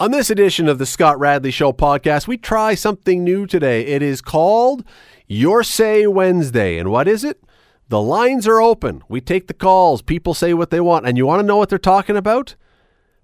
On this edition of the Scott Radley Show podcast, we try something new today. It is called Your Say Wednesday. And what is it? The lines are open. We take the calls. People say what they want. And you want to know what they're talking about?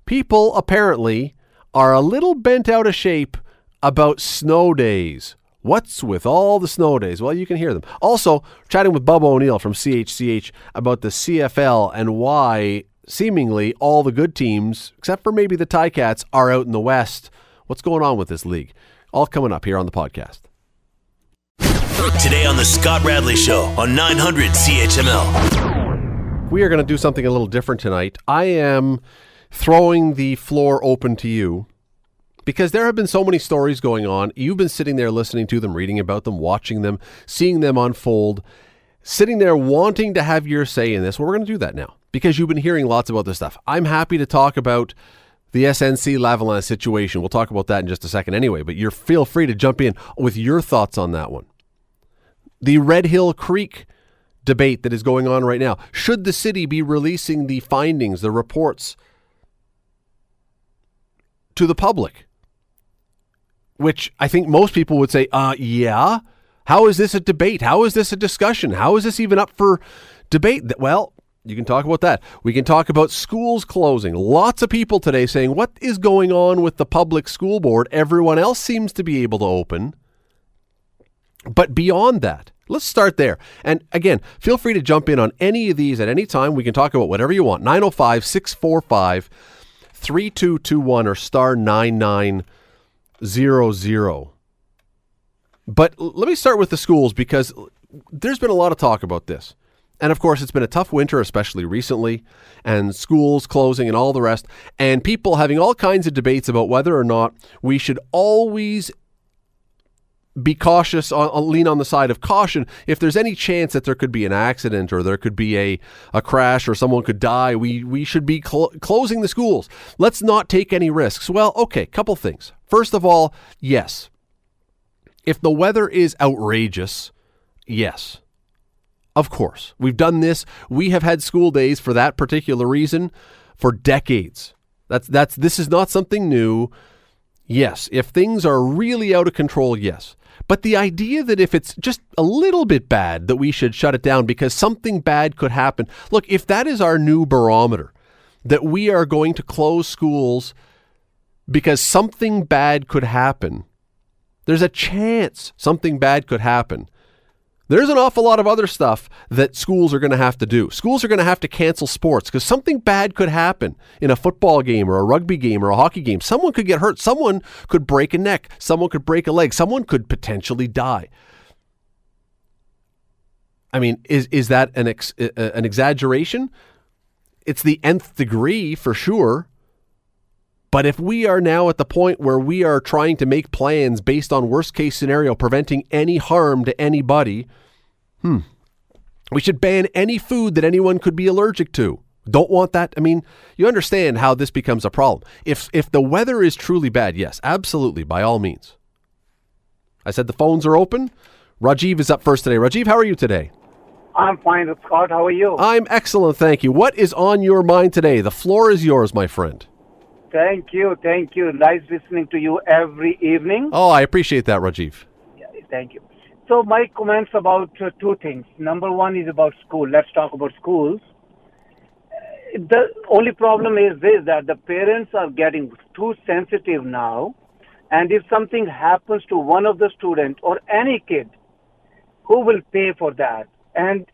People apparently are a little bent out of shape about snow days. What's with all the snow days? Well, you can hear them. Also, chatting with Bubba O'Neil from CHCH about the CFL and why seemingly all the good teams, except for maybe the Ticats, are out in the West. What's going on with this league? All coming up here on the podcast. Today on the Scott Radley Show on 900 CHML. We are going to do something a little different tonight. I am throwing the floor open to you because there have been so many stories going on. You've been sitting there listening to them, reading about them, watching them, seeing them unfold, sitting there wanting to have your say in this. Well, we're going to do that now because you've been hearing lots about this stuff. I'm happy to talk about the SNC Lavalin situation. We'll talk about that in just a second anyway, but you're feel free to jump in with your thoughts on that one. The Red Hill Creek debate that is going on right now. Should the city be releasing the findings, the reports to the public? Which I think most people would say, uh, yeah. How is this a debate? How is this a discussion? How is this even up for debate? Well, you can talk about that. We can talk about schools closing. Lots of people today saying, What is going on with the public school board? Everyone else seems to be able to open. But beyond that, let's start there. And again, feel free to jump in on any of these at any time. We can talk about whatever you want. 905 645 3221 or star 9900. But let me start with the schools because there's been a lot of talk about this. And of course, it's been a tough winter, especially recently, and schools closing and all the rest, and people having all kinds of debates about whether or not we should always be cautious, on, lean on the side of caution. If there's any chance that there could be an accident or there could be a, a crash or someone could die, we, we should be cl- closing the schools. Let's not take any risks. Well, okay, couple things. First of all, yes. If the weather is outrageous, yes of course. We've done this. We have had school days for that particular reason for decades. That's that's this is not something new. Yes, if things are really out of control, yes. But the idea that if it's just a little bit bad that we should shut it down because something bad could happen. Look, if that is our new barometer that we are going to close schools because something bad could happen. There's a chance something bad could happen there's an awful lot of other stuff that schools are going to have to do. Schools are going to have to cancel sports because something bad could happen in a football game or a rugby game or a hockey game. Someone could get hurt. Someone could break a neck. Someone could break a leg. Someone could potentially die. I mean, is is that an ex, uh, an exaggeration? It's the nth degree for sure. But if we are now at the point where we are trying to make plans based on worst case scenario, preventing any harm to anybody, hmm, we should ban any food that anyone could be allergic to. Don't want that. I mean, you understand how this becomes a problem. If if the weather is truly bad, yes, absolutely, by all means. I said the phones are open. Rajiv is up first today. Rajiv, how are you today? I'm fine, Scott. How are you? I'm excellent, thank you. What is on your mind today? The floor is yours, my friend. Thank you, thank you. Nice listening to you every evening. Oh, I appreciate that, Rajiv. Yeah, thank you. So my comments about uh, two things. Number one is about school. Let's talk about schools. Uh, the only problem is this that the parents are getting too sensitive now, and if something happens to one of the students or any kid, who will pay for that? And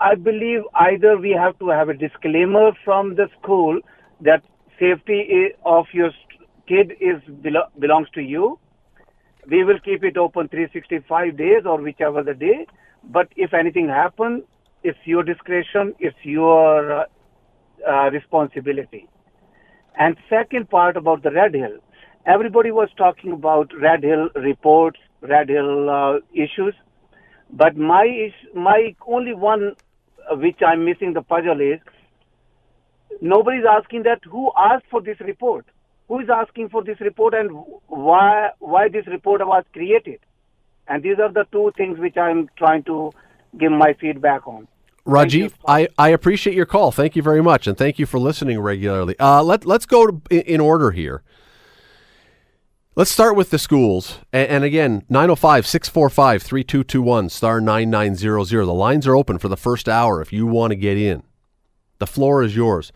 I believe either we have to have a disclaimer from the school that safety of your kid is belongs to you. We will keep it open 365 days or whichever the day. But if anything happens, it's your discretion, it's your uh, uh, responsibility. And second part about the Red Hill, everybody was talking about Red Hill reports, Red Hill uh, issues, but my my only one uh, which I'm missing the puzzle is nobody's asking that who asked for this report who is asking for this report and why why this report was created and these are the two things which i'm trying to give my feedback on Rajiv, I, I appreciate your call. Thank you very much, and thank you for listening regularly. Uh, let let's go to, in order here. Let's start with the schools. And, and again, 905 645 3221, star 9900. The lines are open for the first hour if you want to get in. The floor is yours.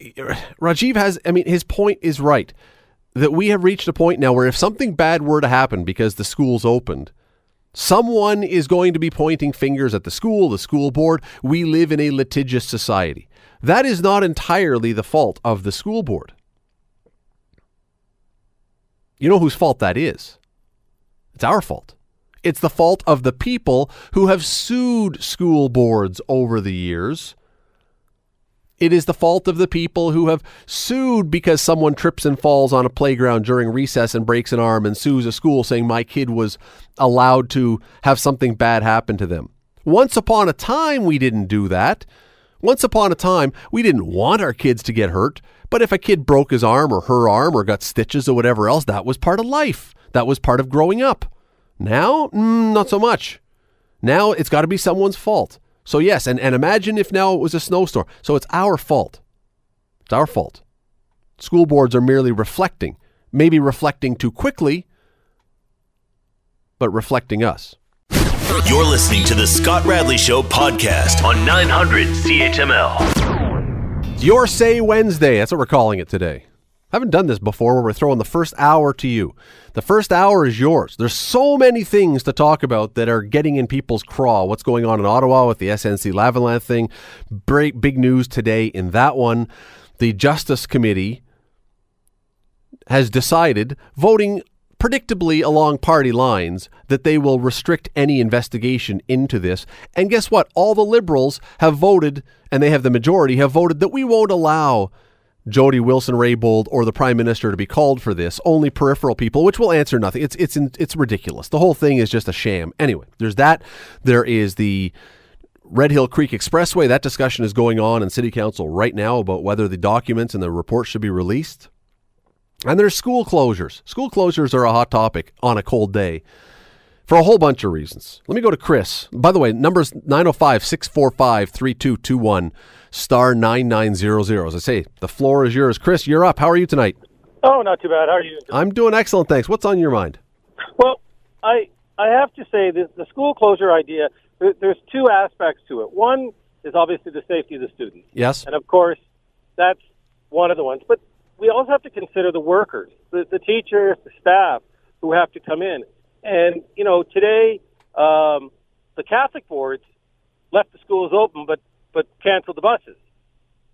Rajiv has, I mean, his point is right that we have reached a point now where if something bad were to happen because the school's opened, someone is going to be pointing fingers at the school, the school board. We live in a litigious society. That is not entirely the fault of the school board. You know whose fault that is? It's our fault. It's the fault of the people who have sued school boards over the years. It is the fault of the people who have sued because someone trips and falls on a playground during recess and breaks an arm and sues a school saying my kid was allowed to have something bad happen to them. Once upon a time, we didn't do that. Once upon a time, we didn't want our kids to get hurt, but if a kid broke his arm or her arm or got stitches or whatever else, that was part of life. That was part of growing up. Now, mm, not so much. Now it's got to be someone's fault. So, yes, and, and imagine if now it was a snowstorm. So it's our fault. It's our fault. School boards are merely reflecting, maybe reflecting too quickly, but reflecting us. You're listening to the Scott Radley Show podcast on 900 CHML. Your Say Wednesday. That's what we're calling it today. I haven't done this before where we're throwing the first hour to you. The first hour is yours. There's so many things to talk about that are getting in people's craw. What's going on in Ottawa with the SNC Lavalin thing? Break, big news today in that one. The Justice Committee has decided, voting predictably along party lines that they will restrict any investigation into this. And guess what? All the liberals have voted, and they have the majority, have voted that we won't allow Jody Wilson Raybould or the Prime Minister to be called for this. Only peripheral people, which will answer nothing. It's it's it's ridiculous. The whole thing is just a sham. Anyway, there's that. There is the Red Hill Creek Expressway. That discussion is going on in City Council right now about whether the documents and the report should be released. And there's school closures. School closures are a hot topic on a cold day for a whole bunch of reasons. Let me go to Chris. By the way, numbers 905 645 3221, star 9900. As I say, the floor is yours. Chris, you're up. How are you tonight? Oh, not too bad. How are you? I'm doing excellent, thanks. What's on your mind? Well, I I have to say that the school closure idea. There, there's two aspects to it. One is obviously the safety of the students, Yes? and of course, that's one of the ones. But we also have to consider the workers, the, the teachers, the staff who have to come in. And you know, today um, the Catholic boards left the schools open, but but canceled the buses.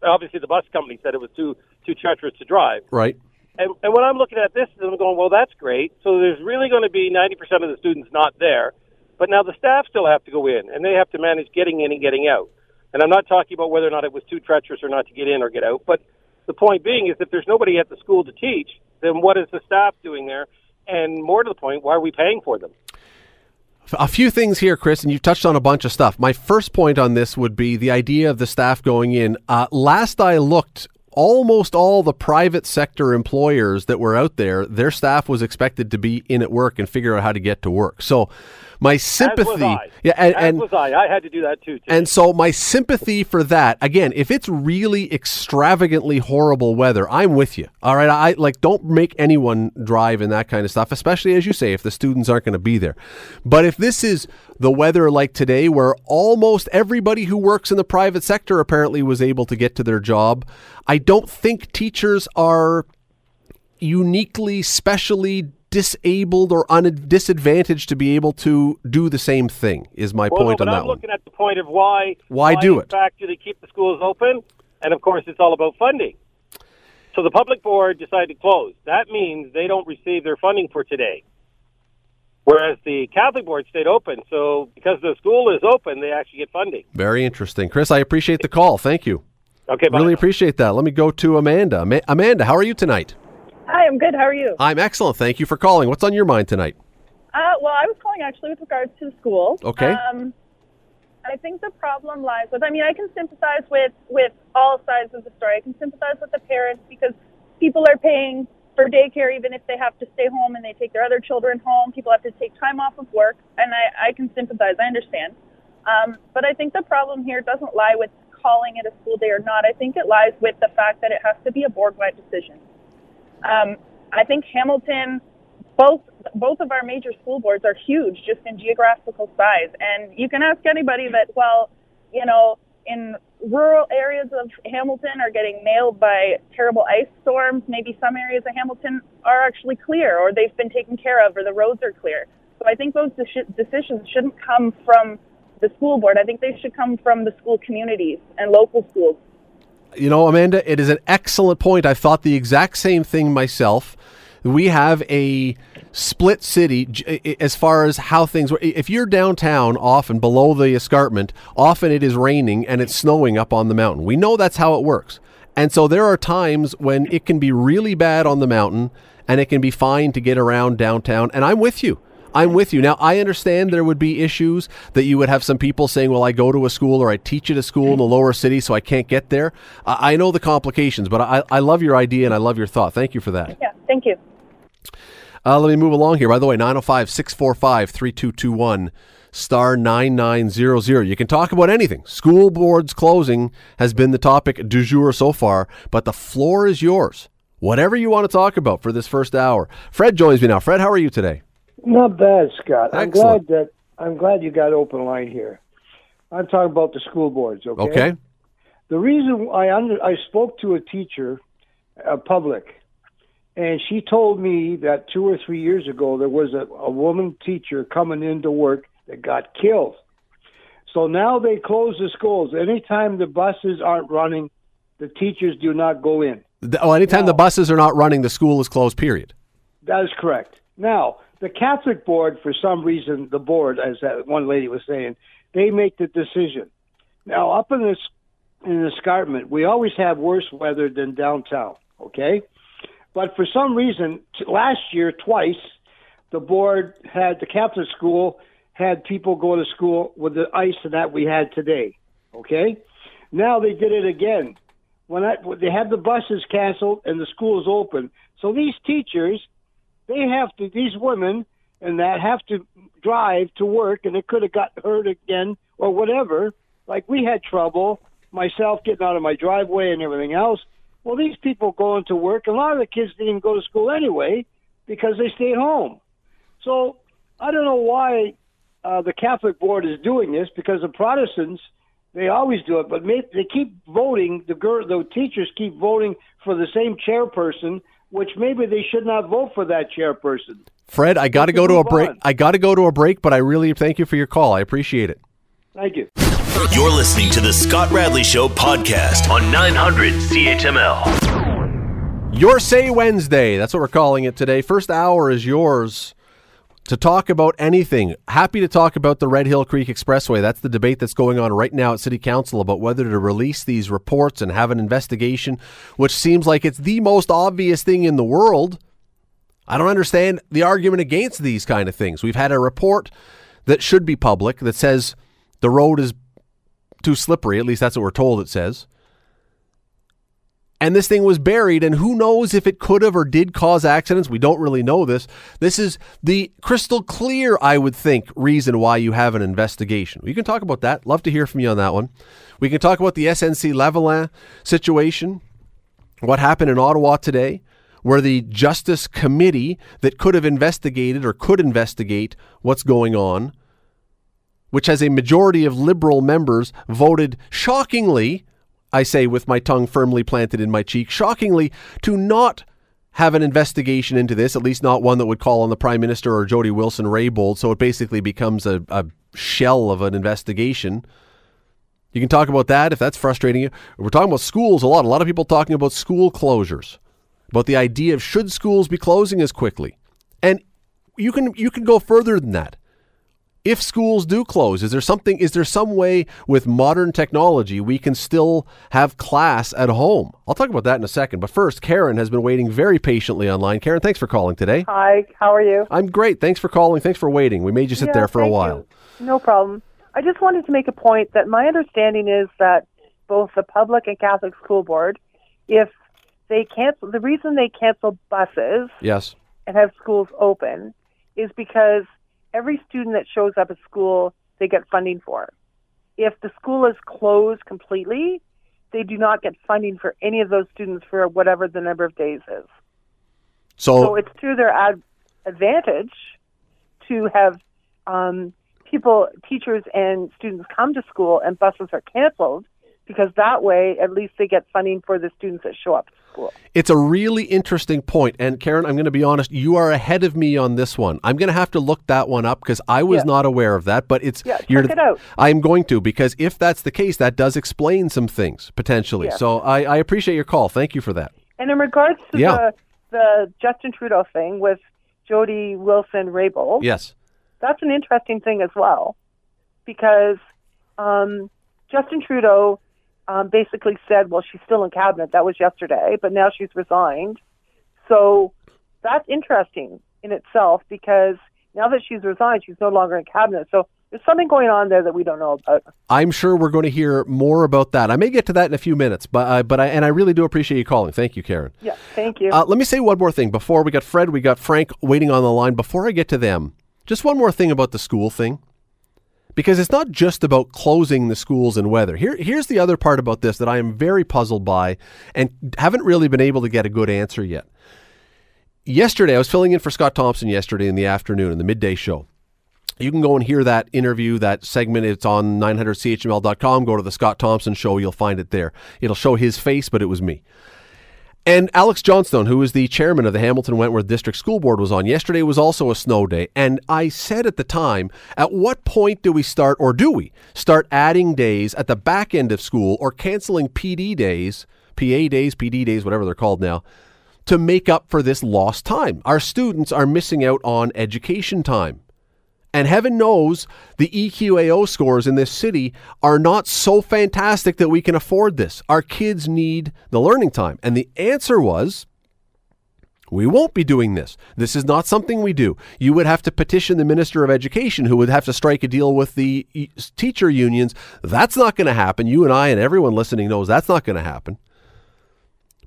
Obviously, the bus company said it was too too treacherous to drive. Right. And, and when I'm looking at this, I'm going, well, that's great. So there's really going to be 90% of the students not there. But now the staff still have to go in, and they have to manage getting in and getting out. And I'm not talking about whether or not it was too treacherous or not to get in or get out. But the point being is if there's nobody at the school to teach, then what is the staff doing there? And more to the point, why are we paying for them? A few things here, Chris, and you've touched on a bunch of stuff. My first point on this would be the idea of the staff going in. Uh, last I looked, almost all the private sector employers that were out there, their staff was expected to be in at work and figure out how to get to work. So, my sympathy, As was I. yeah, and, As and was I. I had to do that too. today. and so my sympathy for that, again, if it's really extravagantly horrible weather, I'm with you. All right. I like don't make anyone drive in that kind of stuff, especially as you say, if the students aren't going to be there. But if this is the weather like today, where almost everybody who works in the private sector apparently was able to get to their job, I don't think teachers are uniquely, specially disabled or un- disadvantaged to be able to do the same thing. Is my well, no, point but on that I'm one. looking at the point of why. Why do in it? fact, do they keep the schools open? And of course, it's all about funding. So the public board decided to close. That means they don't receive their funding for today. Whereas the Catholic board stayed open. So because the school is open, they actually get funding. Very interesting. Chris, I appreciate the call. Thank you. Okay, bye. Really appreciate that. Let me go to Amanda. Ama- Amanda, how are you tonight? Hi, I'm good. How are you? I'm excellent. Thank you for calling. What's on your mind tonight? Uh, well, I was calling actually with regards to the school. Okay. Um, I think the problem lies with. I mean, I can sympathize with with all sides of the story. I can sympathize with the parents because people are paying for daycare even if they have to stay home and they take their other children home. People have to take time off of work, and I, I can sympathize. I understand. Um, but I think the problem here doesn't lie with calling it a school day or not. I think it lies with the fact that it has to be a board-wide decision. Um, I think Hamilton both both of our major school boards are huge, just in geographical size. And you can ask anybody that, well, you know, in rural areas of Hamilton are getting nailed by terrible ice storms. Maybe some areas of Hamilton are actually clear, or they've been taken care of, or the roads are clear. So I think those de- decisions shouldn't come from the school board. I think they should come from the school communities and local schools. You know, Amanda, it is an excellent point. I thought the exact same thing myself. We have a split city as far as how things work. If you're downtown, often below the escarpment, often it is raining and it's snowing up on the mountain. We know that's how it works. And so there are times when it can be really bad on the mountain and it can be fine to get around downtown. And I'm with you. I'm with you. Now, I understand there would be issues that you would have some people saying, well, I go to a school or I teach at a school in the lower city, so I can't get there. I, I know the complications, but I, I love your idea and I love your thought. Thank you for that. Yeah, thank you. Uh, let me move along here. By the way, 905 645 3221 star 9900. You can talk about anything. School boards closing has been the topic du jour so far, but the floor is yours. Whatever you want to talk about for this first hour. Fred joins me now. Fred, how are you today? Not bad, Scott. Excellent. I'm glad that I'm glad you got open line here. I'm talking about the school boards. Okay. Okay. The reason I under, I spoke to a teacher, a public, and she told me that two or three years ago there was a, a woman teacher coming into work that got killed. So now they close the schools. Anytime the buses aren't running, the teachers do not go in. The- Oh, anytime No. the buses are not running, the school is closed, period. That is correct. Now, the Catholic board, for some reason, the board, as that one lady was saying, they make the decision. Now, up in this in the escarpment, we always have worse weather than downtown. Okay, but for some reason, t- last year twice, the board had the Catholic school had people go to school with the ice that we had today. Okay, now they did it again when I, they had the buses canceled and the schools open. So these teachers they have to these women and that have to drive to work and it could have got hurt again or whatever. Like we had trouble myself getting out of my driveway and everything else. Well these people going to work a lot of the kids didn't even go to school anyway because they stayed home. So i don't know why uh, the catholic board is doing this because the protestants they always do it but they keep voting the girl the teachers keep voting for the same chairperson which maybe they should not vote for that chairperson Fred, I got to go to a break. on. I got to go to a break, but I really thank you for your call. I appreciate it. thank you You're listening to the Scott Radley Show podcast on 900 CHML. Your Say Wednesday. That's what we're calling it today. First hour is yours to talk about anything. Happy to talk about the Red Hill Creek Expressway. That's the debate that's going on right now at City Council about whether to release these reports and have an investigation, which seems like it's the most obvious thing in the world. I don't understand the argument against these kind of things. We've had a report that should be public that says the road is too slippery. At least that's what we're told it says and this thing was buried and who knows if it could have or did cause accidents? We don't really know this. This is the crystal clear i would think reason why you have an investigation. We can talk about that. Love to hear from you on that one. We can talk about the snc lavalin situation what happened in ottawa today where the justice committee that could have investigated or could investigate what's going on which has a majority of liberal members voted shockingly I say with my tongue firmly planted in my cheek, shockingly, to not have an investigation into this, at least not one that would call on the Prime Minister or Jody Wilson Raybould. So it basically becomes a, a shell of an investigation. You can talk about that if that's frustrating you. We're talking about schools a lot. A lot of people talking about school closures, about the idea of should schools be closing as quickly. And you can you can go further than that if schools do close is there something is there some way with modern technology we can still have class at home? I'll talk about that in a second but first karen has been waiting very patiently online. Karen thanks for calling today. Hi, how are you? i'm great. Thanks for calling. Thanks for waiting. We made you sit Yeah, there for a while. you. No problem. I just wanted to make a point that my understanding is that both the public and Catholic school board, if they cancel, the reason they cancel buses yes. and have schools open is because every student that shows up at school, they get funding for. If the school is closed completely, they do not get funding for any of those students for whatever the number of days is. so, So it's through their ad, advantage to have um, people, teachers, and students come to school and buses are canceled because that way at least they get funding for the students that show up to school. It's a really interesting point. And Karen, I'm going to be honest, you are ahead of me on this one. I'm going to have to look that one up because I was Yeah. not aware of that. But it's Yeah, check it out. I'm going to because if that's the case, that does explain some things potentially. Yeah. So I, I appreciate your call. Thank you for that. And in regards to Yeah. the, the Justin Trudeau thing with Jody Wilson Raybould, Yes. that's an interesting thing as well, because um, Justin Trudeau um, basically said, well, she's still in cabinet. That was yesterday, but now she's resigned. So that's interesting in itself because now that she's resigned, she's no longer in cabinet. So there's something going on there that we don't know about. I'm sure we're going to hear more about that. I may get to that in a few minutes, but uh, but I, and I really do appreciate you calling. Thank you, Karen. Yeah, thank you. Uh, let me say one more thing before we got Fred, we got Frank waiting on the line. Before I get to them, just one more thing about the school thing, because it's not just about closing the schools and weather. Here, here's the other part about this that I am very puzzled by, and haven't really been able to get a good answer yet. Yesterday, I was filling in for Scott Thompson yesterday in the afternoon in the midday show. You can go and hear that interview, that segment. It's on 900chml.com. Go to the Scott Thompson show. You'll find it there. It'll show his face, but it was me. And Alex Johnstone, who is the chairman of the Hamilton Wentworth District School Board, was on. Yesterday was also a snow day. And I said at the time, at what point do we start, or do we start adding days at the back end of school or canceling PD days, PA days, PD days, whatever they're called now, to make up for this lost time? Our students are missing out on education time. And heaven knows the EQAO scores in this city are not so fantastic that we can afford this. Our kids need the learning time. And the answer was we won't be doing this. This is not something we do. You would have to petition the Minister of Education, who would have to strike a deal with the teacher unions. That's not going to happen. You and I and everyone listening knows that's not going to happen.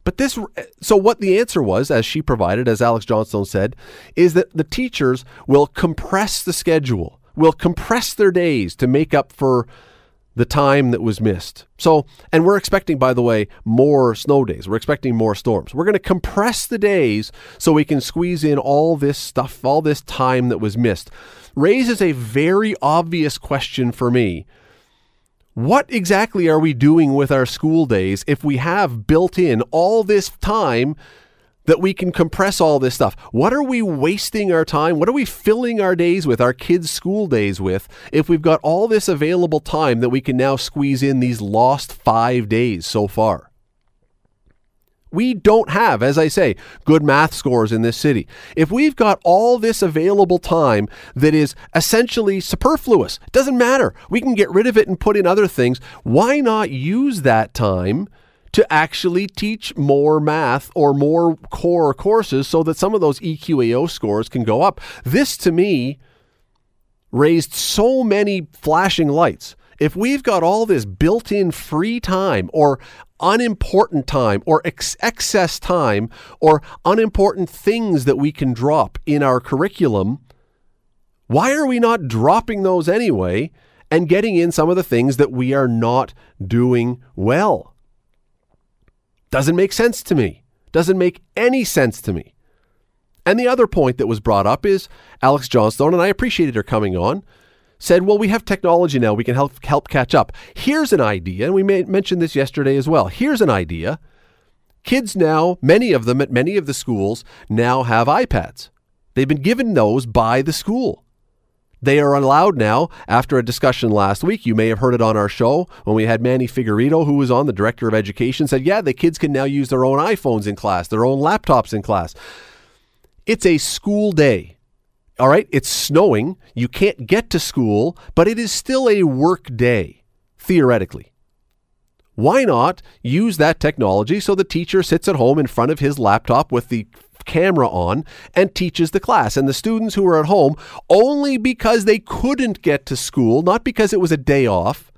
But this, so what the answer was, as she provided, as Alex Johnstone said, is that the teachers will compress the schedule, will compress their days to make up for the time that was missed. So, and we're expecting, by the way, more snow days. We're expecting more storms. We're going to compress the days so we can squeeze in all this stuff, all this time that was missed. Raises a very obvious question for me. What exactly are we doing with our school days if we have built in all this time that we can compress all this stuff? What are we wasting our time? What are we filling our days with, our kids' school days with, if we've got all this available time that we can now squeeze in these lost five days so far? We don't have, as I say, good math scores in this city. If we've got all this available time that is essentially superfluous, doesn't matter. We can get rid of it and put in other things. Why not use that time to actually teach more math or more core courses so that some of those EQAO scores can go up? This to me raised so many flashing lights. If we've got all this built in free time or unimportant time or ex- excess time or unimportant things that we can drop in our curriculum, why are we not dropping those anyway and getting in some of the things that we are not doing well? Doesn't make sense to me. Doesn't make any sense to me. And the other point that was brought up is Alex Johnstone, and I appreciated her coming on, said, well, we have technology now. We can help, help catch up. Here's an idea, and we mentioned this yesterday as well. Here's an idea. Kids now, many of them at many of the schools, now have iPads. They've been given those by the school. They are allowed now, after a discussion last week, you may have heard it on our show when we had Manny Figueiredo, who was on, the director of education, said, yeah, the kids can now use their own iPhones in class, their own laptops in class. It's a school day. All right, it's snowing. You can't get to school, but it is still a work day, theoretically. Why not use that technology so the teacher sits at home in front of his laptop with the camera on and teaches the class? And the students who are at home, only because they couldn't get to school, not because it was a day off,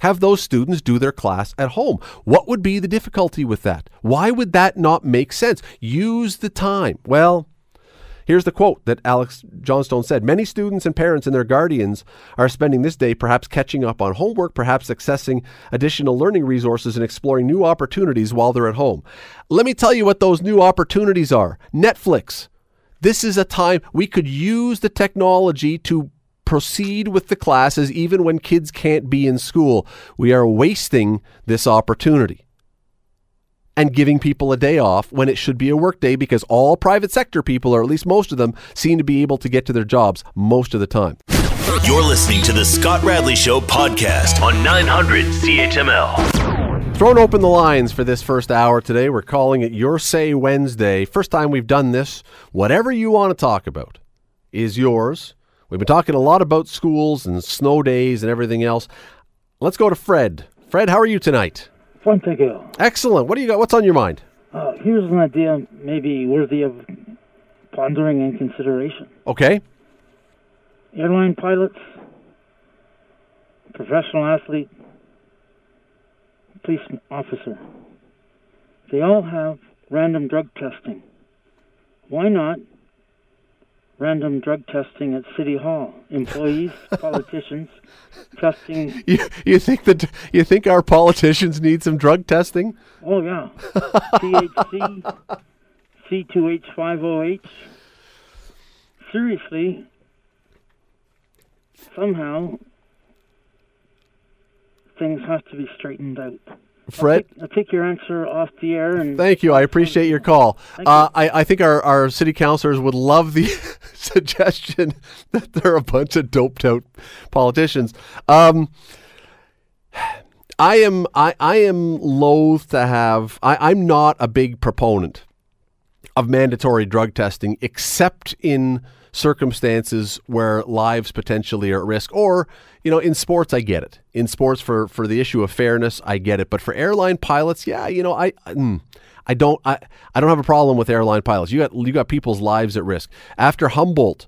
have those students do their class at home. What would be the difficulty with that? Why would that not make sense? Use the time. Well, Here's the quote that Alex Johnstone said Many students and parents and their guardians are spending this day perhaps catching up on homework, perhaps accessing additional learning resources and exploring new opportunities while they're at home. Let me tell you what those new opportunities are Netflix. This is a time we could use the technology to proceed with the classes even when kids can't be in school. We are wasting this opportunity and giving people a day off when it should be a work day because all private sector people, or at least most of them, seem to be able to get to their jobs most of the time. You're listening to the Scott Radley Show podcast on 900 CHML. Thrown open the lines for this first hour today. We're calling it Your Say Wednesday. First time we've done this. Whatever you want to talk about is yours. We've been talking a lot about schools and snow days and everything else. Let's go to Fred. Fred, how are you tonight? Thank you. Excellent. What do you got? What's on your mind? Uh, here's an idea maybe worthy of pondering and consideration. Okay. Airline pilots, professional athlete, police officer, they all have random drug testing. Why not random drug testing at City Hall? Employees, politicians, testing. You, you think that you think our politicians need some drug testing? Oh, yeah. THC, C2H5OH. Seriously, somehow things have to be straightened out. Fred, I'll take, I'll take your answer off the air and thank you. I appreciate your call. Uh, I, I think our, our city councilors would love the suggestion that they're a bunch of doped out politicians. Um, I am I, I am loath to have I, I'm not a big proponent of mandatory drug testing except in circumstances where lives potentially are at risk. Or you know in sports I get it. In sports for for the issue of fairness I get it. But for airline pilots yeah you know I mm, I don't I, I don't have a problem with airline pilots. You got you got people's lives at risk. After Humboldt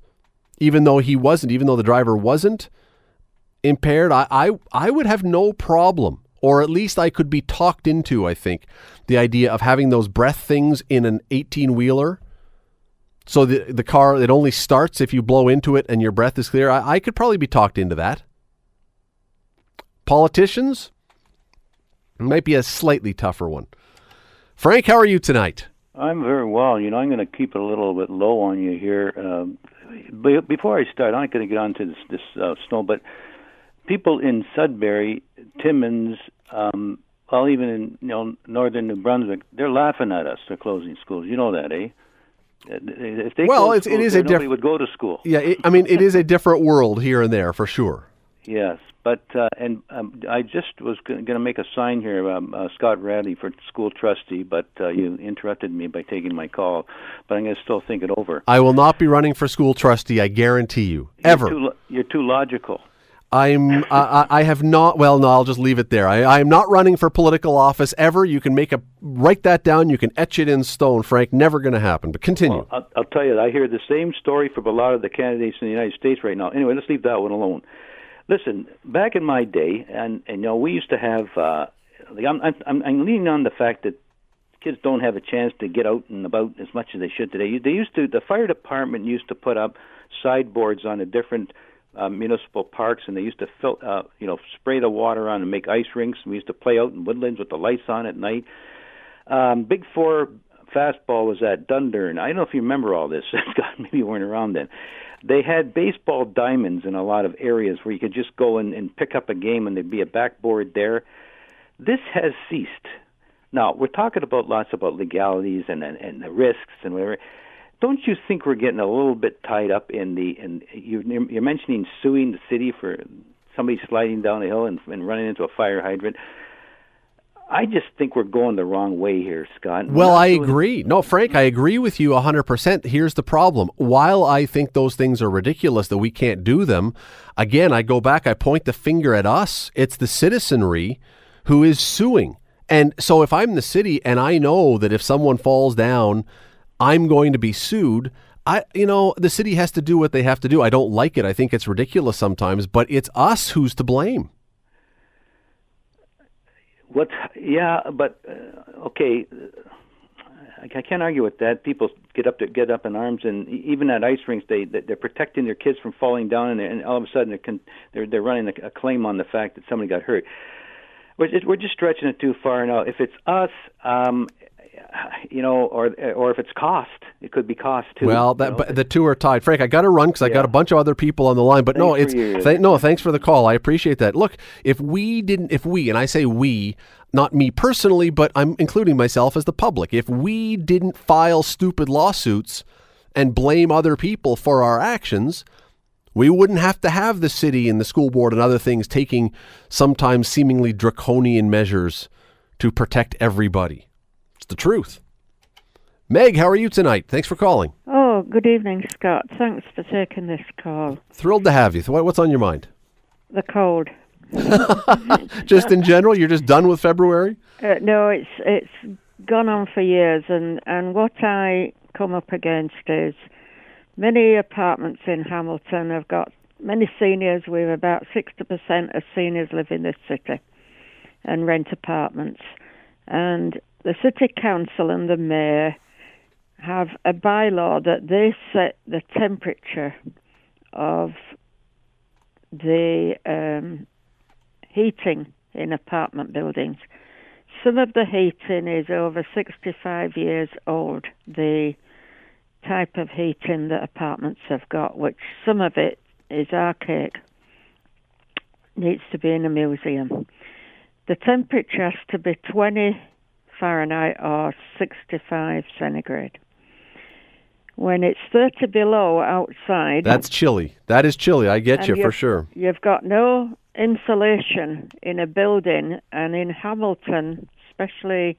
even though he wasn't even though the driver wasn't impaired I I, I would have no problem or at least I could be talked into I think the idea of having those breath things in an 18 wheeler so the the car it only starts if you blow into it and your breath is clear. I, I could probably be talked into that. Politicians it might be a slightly tougher one. Frank, how are you tonight? I'm very well. You know, I'm going to keep it a little bit low on you here. Um, be- before I start, I'm not going to get on to this, this uh, snow, but people in Sudbury, Timmins, um, well, even in you know northern New Brunswick, they're laughing at us. They're closing schools. You know that, eh? If they Well, it's- it is a diff- nobody would go to school. Yeah, it, I mean it is a different world here and there for sure. Yes, but uh, and um, I just was going to make a sign here, um, uh, Scott Radley for school trustee, but uh, you interrupted me by taking my call. But I'm going to still think it over. I will not be running for school trustee. I guarantee you. Ever. You're too, lo- you're too logical. I'm. I, I have not. Well, no. I'll just leave it there. I, I am not running for political office ever. You can make a write that down. You can etch it in stone, Frank. Never going to happen. But continue. Well, I'll, I'll tell you, I hear the same story from a lot of the candidates in the United States right now. Anyway, let's leave that one alone. Listen, back in my day, and, and you know, we used to have. Uh, I'm, I'm, I'm leaning on the fact that kids don't have a chance to get out and about as much as they should today. They used to. The fire department used to put up sideboards on the different uh, municipal parks, and they used to fill, uh, you know, spray the water on and make ice rinks. We used to play out in woodlands with the lights on at night. Um, Big Four fastball was at Dundurn. I don't know if you remember all this, Scott. Maybe you weren't around then. They had baseball diamonds in a lot of areas where you could just go and, and pick up a game, and there'd be a backboard there. This has ceased. Now we're talking about lots about legalities and and, and the risks and whatever. Don't you think we're getting a little bit tied up in the and you, you're mentioning suing the city for somebody sliding down a hill and, and running into a fire hydrant? I just think we're going the wrong way here, Scott. Well, I agree. No, Frank, I agree with you 100%. Here's the problem. While I think those things are ridiculous that we can't do them, again, I go back, I point the finger at us. It's the citizenry who is suing. And so if I'm the city and I know that if someone falls down, I'm going to be sued, I you know, the city has to do what they have to do. I don't like it. I think it's ridiculous sometimes, but it's us who's to blame. What? Yeah, but uh, okay. I, can't argue with that. People get up to get up in arms, and even at ice rinks, they they- they're protecting their kids from falling down, and, and all of a sudden they're they're, they're running a, a claim on the fact that somebody got hurt. We're just, we're just stretching it too far now. If it's us, um, you know, or or if it's cost, it could be cost too. Well, you that, know. the two are tied. Frank, I got to run because I got a bunch of other people on the line. But no, it's your- th- no. Thanks for the call. I appreciate that. Look, if we didn't, if we, and I say we, not me personally, but I'm including myself as the public. If we didn't file stupid lawsuits and blame other people for our actions, we wouldn't have to have the city and the school board and other things taking sometimes seemingly draconian measures to protect everybody. The truth. Meg, how are you tonight? Thanks for calling. Oh, good evening, Scott. Thanks for taking this call. Thrilled to have you. What's on your mind? The cold. Just in general, you're just done with February? Uh, no, it's it's gone on for years, and and what I come up against is many apartments in Hamilton have got many seniors. We've about sixty percent of seniors live in this city and rent apartments, and the city council and the mayor have a bylaw that they set the temperature of the um, heating in apartment buildings. Some of the heating is over 65 years old, the type of heating that apartments have got, which some of it is archaic, needs to be in a museum. The temperature has to be 20 Fahrenheit or 65 centigrade. When it's 30 below outside, That's chilly. That is chilly. I get you for sure. You've got no insulation in a building, and in Hamilton, especially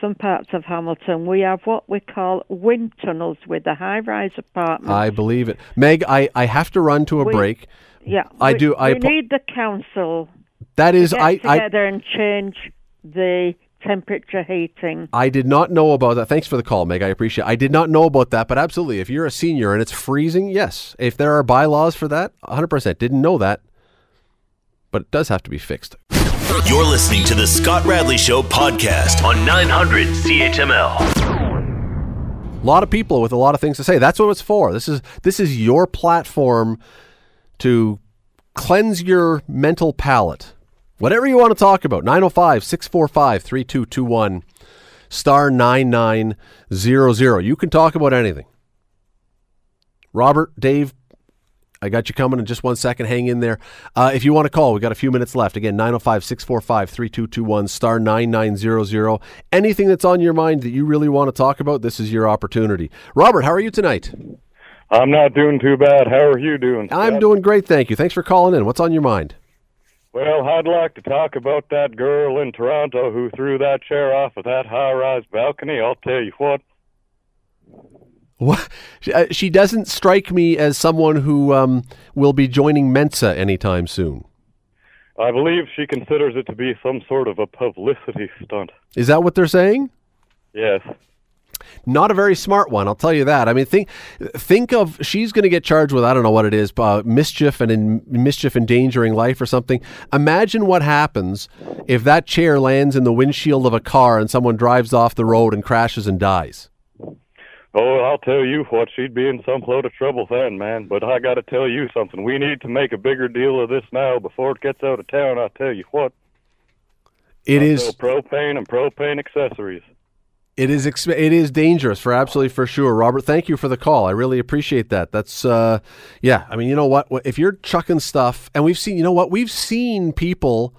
some parts of Hamilton, we have what we call wind tunnels with the high-rise apartments. I believe it. Meg, I, I have to run to a We- break. yeah, I we, do. I we need the council That is, to get I, I, together and change the temperature heating. I did not know about that. Thanks for the call, Meg. I appreciate. it. I did not know about that, but absolutely, if you're a senior and it's freezing, yes. If there are bylaws for that, 100%. Didn't know that, but it does have to be fixed. You're listening to the Scott Radley Show podcast on 900 CHML. A lot of people with a lot of things to say. That's what it's for. This is this is your platform to cleanse your mental palate. Whatever you want to talk about. 905-645-3221 star 9900. You can talk about anything. Robert, Dave, I got you coming in just one second. Hang in there. Uh, if you want to call, we got a few minutes left. Again, 905 645 3221, star 9900. Anything that's on your mind that you really want to talk about, this is your opportunity. Robert, how are you tonight? I'm not doing too bad. How are you doing? I'm doing great, thank you. Thanks for calling in. What's on your mind? Well, I'd like to talk about that girl in Toronto who threw that chair off of that high-rise balcony. I'll tell you what. What? She, uh, doesn't strike me as someone who um, will be joining Mensa anytime soon. I believe she considers it to be some sort of a publicity stunt. Is that what they're saying? Yes. Not a very smart one, I'll tell you that. I mean, think think of she's going to get charged with I don't know what it is, uh, mischief and in, mischief endangering life or something. Imagine what happens if that chair lands in the windshield of a car and someone drives off the road and crashes and dies. Oh, I'll tell you what, she'd be in some load of trouble then, man. But I got to tell you something. We need to make a bigger deal of this now before it gets out of town. I tell you what. It I is propane and propane accessories. It is exp- it is dangerous for absolutely for sure. Robert, thank you for the call. I really appreciate that. That's uh yeah, I mean, you know what? If you're chucking stuff and we've seen, you know what? We've seen people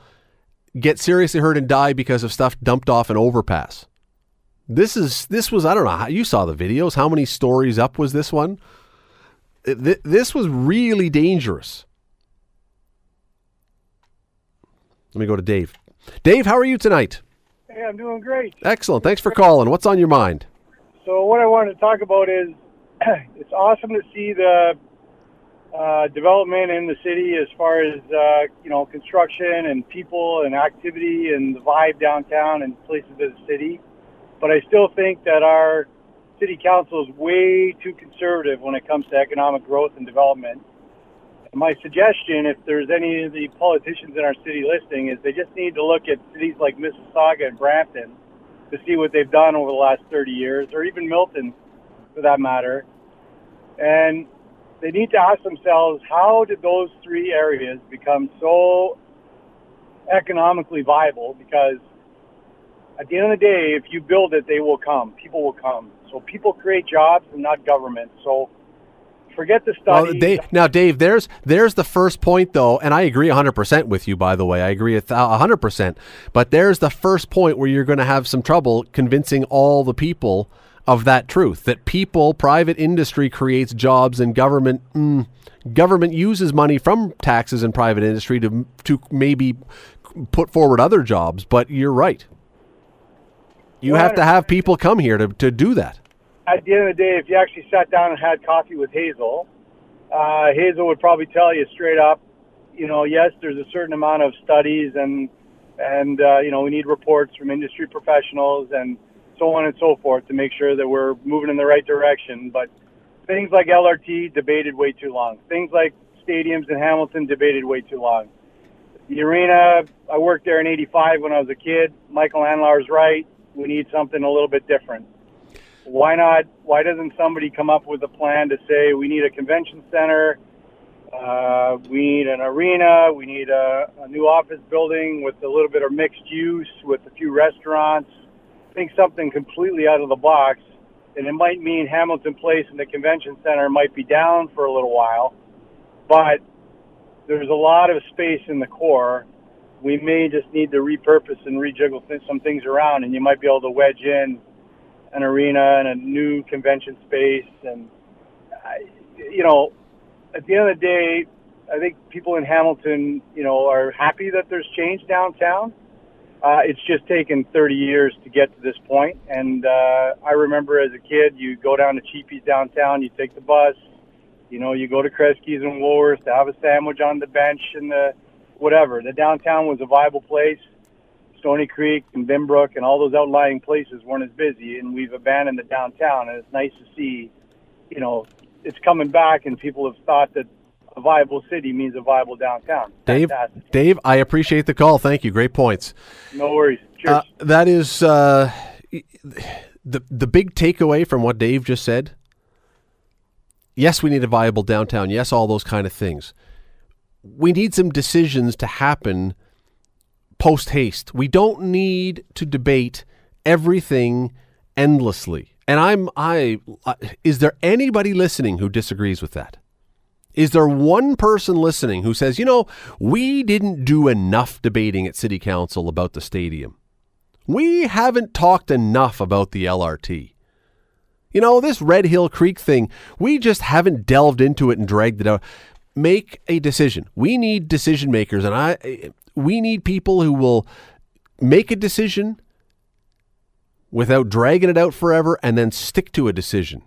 get seriously hurt and die because of stuff dumped off an overpass. This is this was I don't know how you saw the videos. How many stories up was this one? Th- this was really dangerous. Let me go to Dave. Dave, how are you tonight? Hey, I'm doing great. Excellent. Thanks for calling. What's on your mind? So what I wanted to talk about is it's awesome to see the uh, development in the city as far as uh, you know construction and people and activity and the vibe downtown and places of the city. But I still think that our city council is way too conservative when it comes to economic growth and development. My suggestion, if there's any of the politicians in our city listening, is they just need to look at cities like Mississauga and Brampton to see what they've done over the last 30 years, or even Milton for that matter. And they need to ask themselves, how did those three areas become so economically viable? Because at the end of the day, if you build it, they will come. People will come. So people create jobs and not government. So forget the Well, study. Dave, now, Dave, there's there's the first point though, and I agree 100% with you. By the way, I agree a 100%. But there's the first point where you're going to have some trouble convincing all the people of that truth that people, private industry creates jobs, and government mm, government uses money from taxes and private industry to to maybe put forward other jobs. But you're right. You have to have people come here to, to do that. At the end of the day, if you actually sat down and had coffee with Hazel, uh, Hazel would probably tell you straight up, you know, yes, there's a certain amount of studies and and uh, you know we need reports from industry professionals and so on and so forth to make sure that we're moving in the right direction. But things like LRT debated way too long. Things like stadiums in Hamilton debated way too long. The arena, I worked there in '85 when I was a kid. Michael Anlar's right. We need something a little bit different why not? Why doesn't somebody come up with a plan to say we need a convention center, uh, we need an arena, we need a, a new office building with a little bit of mixed use, with a few restaurants. Think something completely out of the box, and it might mean Hamilton Place and the convention center might be down for a little while, but there's a lot of space in the core. We may just need to repurpose and rejiggle some things around, and you might be able to wedge in an arena and a new convention space. And, I, you know, at the end of the day, I think people in Hamilton, you know, are happy that there's change downtown. Uh, it's just taken 30 years to get to this point. And uh, I remember as a kid, you go down to Cheapy's downtown, you take the bus, you know, you go to Kresge's and Woolworths to have a sandwich on the bench and the whatever. The downtown was a viable place. Stoney Creek and Binbrook and all those outlying places weren't as busy, and we've abandoned the downtown. And it's nice to see, you know, it's coming back, and people have thought that a viable city means a viable downtown. Dave, Fantastic. Dave, I appreciate the call. Thank you. Great points. No worries. Cheers. Uh, that is uh, the the big takeaway from what Dave just said. Yes, we need a viable downtown. Yes, all those kind of things. We need some decisions to happen post haste. We don't need to debate everything endlessly. And I'm I is there anybody listening who disagrees with that? Is there one person listening who says, you know, we didn't do enough debating at City Council about the stadium? We haven't talked enough about the LRT. You know, this Red Hill Creek thing, we just haven't delved into it and dragged it out. Make a decision. We need decision makers, and I we need people who will make a decision without dragging it out forever and then stick to a decision.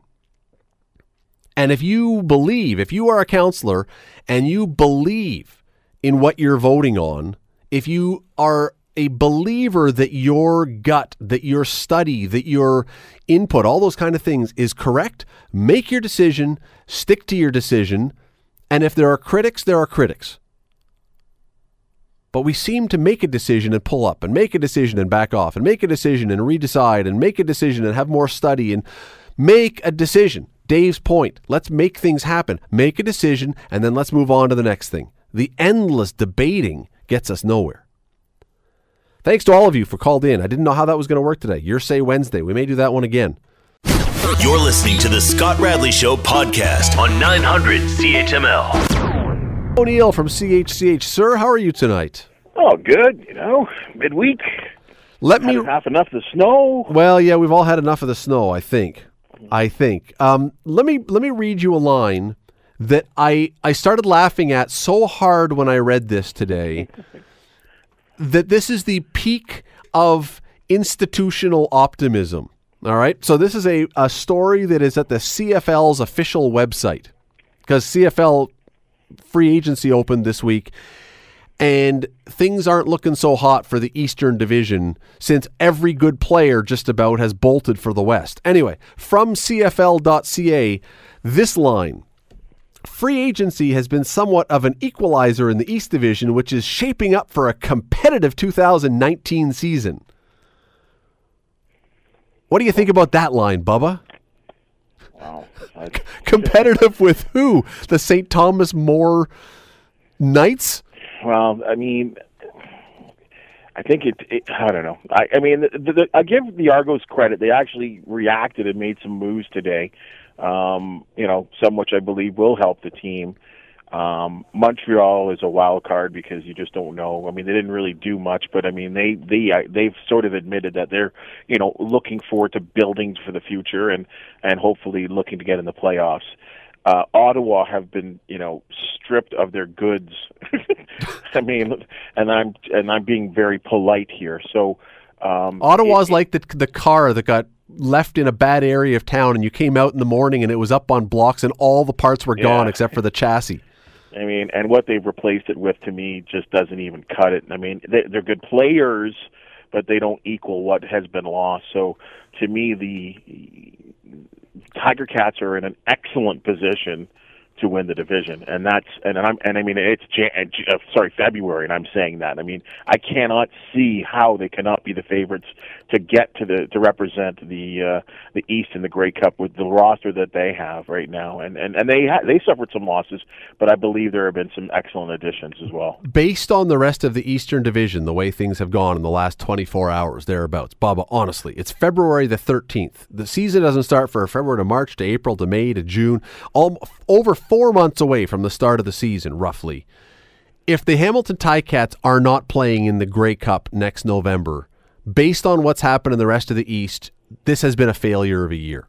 And if you believe, if you are a counselor and you believe in what you're voting on, if you are a believer that your gut, that your study, that your input, all those kind of things is correct, make your decision, stick to your decision. And if there are critics, there are critics. But we seem to make a decision and pull up, and make a decision and back off, and make a decision and redecide, and make a decision and have more study, and make a decision. Dave's point let's make things happen. Make a decision, and then let's move on to the next thing. The endless debating gets us nowhere. Thanks to all of you for called in. I didn't know how that was going to work today. Your Say Wednesday. We may do that one again. You're listening to the Scott Radley Show podcast on 900 CHML. O'Neil from CHCH. Sir, how are you tonight? Oh, good. You know, midweek. Let me. Had half enough of the snow. Well, yeah, we've all had enough of the snow. I think. I think. Um, let me let me read you a line that I I started laughing at so hard when I read this today. that this is the peak of institutional optimism. All right. So this is a, a story that is at the CFL's official website because CFL free agency opened this week and things aren't looking so hot for the Eastern Division since every good player just about has bolted for the West. Anyway, from CFL.ca, this line Free agency has been somewhat of an equalizer in the East Division, which is shaping up for a competitive 2019 season. What do you think about that line, Bubba? Wow. Competitive with who? The St. Thomas More Knights? Well, I mean, I think it, it. I don't know. I, I mean, the, the, I give the Argos credit. They actually reacted and made some moves today. Um, you know, some which I believe will help the team. Um, Montreal is a wild card because you just don't know. I mean, they didn't really do much, but I mean, they they uh, they've sort of admitted that they're you know looking forward to building for the future and and hopefully looking to get in the playoffs. Uh, Ottawa have been you know stripped of their goods. I mean, and I'm and I'm being very polite here. So um, Ottawa's like the the car that got left in a bad area of town, and you came out in the morning and it was up on blocks, and all the parts were gone Yeah. except for the chassis. I mean, and what they've replaced it with to me just doesn't even cut it. I mean, they, they're good players, but they don't equal what has been lost. So, to me, the Tiger Cats are in an excellent position to win the division, and that's and I'm and I mean it's Jan, uh, sorry February, and I'm saying that. I mean I cannot see how they cannot be the favorites to get to the to represent the uh, the East in the Grey Cup with the roster that they have right now, and and and they ha- they suffered some losses, but I believe there have been some excellent additions as well. Based on the rest of the Eastern Division, the way things have gone in the last 24 hours, thereabouts, Bubba, honestly, it's February the 13th. The season doesn't start for February to March to April to May to June, all, over four months away from the start of the season, roughly. If the Hamilton Ticats are not playing in the Grey Cup next November, based on what's happened in the rest of the East, this has been a failure of a year.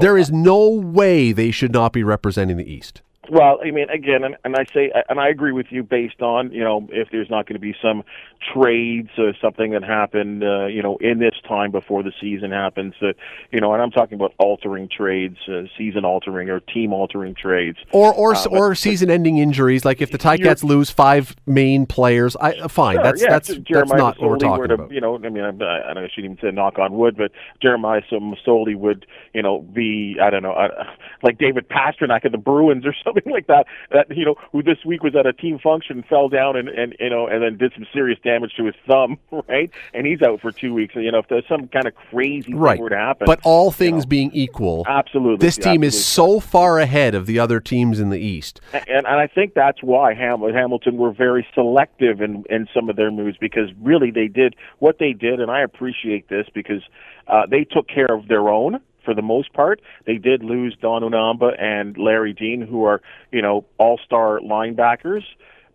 There is no way they should not be representing the East. Well, I mean, again, and, and I say, and I agree with you based on, you know, if there's not going to be some trades or something that happened, uh, you know, in this time before the season happens, uh, you know, and I'm talking about altering trades, uh, season altering or team altering trades. Or or Uh, or season-ending injuries, like if the Ticats lose five main players, I uh, fine. Sure, that's yeah, that's if that's Jeremiah not what we're talking to, about. You know, I mean, I, I don't- know. I shouldn't even say knock on wood, but Jeremiah Masoli would, you know, be I don't know, uh, like David Pastrnak of the Bruins or something like that. That you know, who this week was at a team function, fell down and and you know, and then did some serious damage to his thumb, right? And he's out for two weeks. You know, if there's some kind of crazy Right. thing were to happen, But all things being equal, absolutely, this team is so far ahead of the other teams in the East. and, and I think that's why Ham- Hamilton were very selective in in some of their moves because really they did what they did, and I appreciate this because uh, they took care of their own for the most part. They did lose Don Unamba and Larry Dean, who are you know all star linebackers.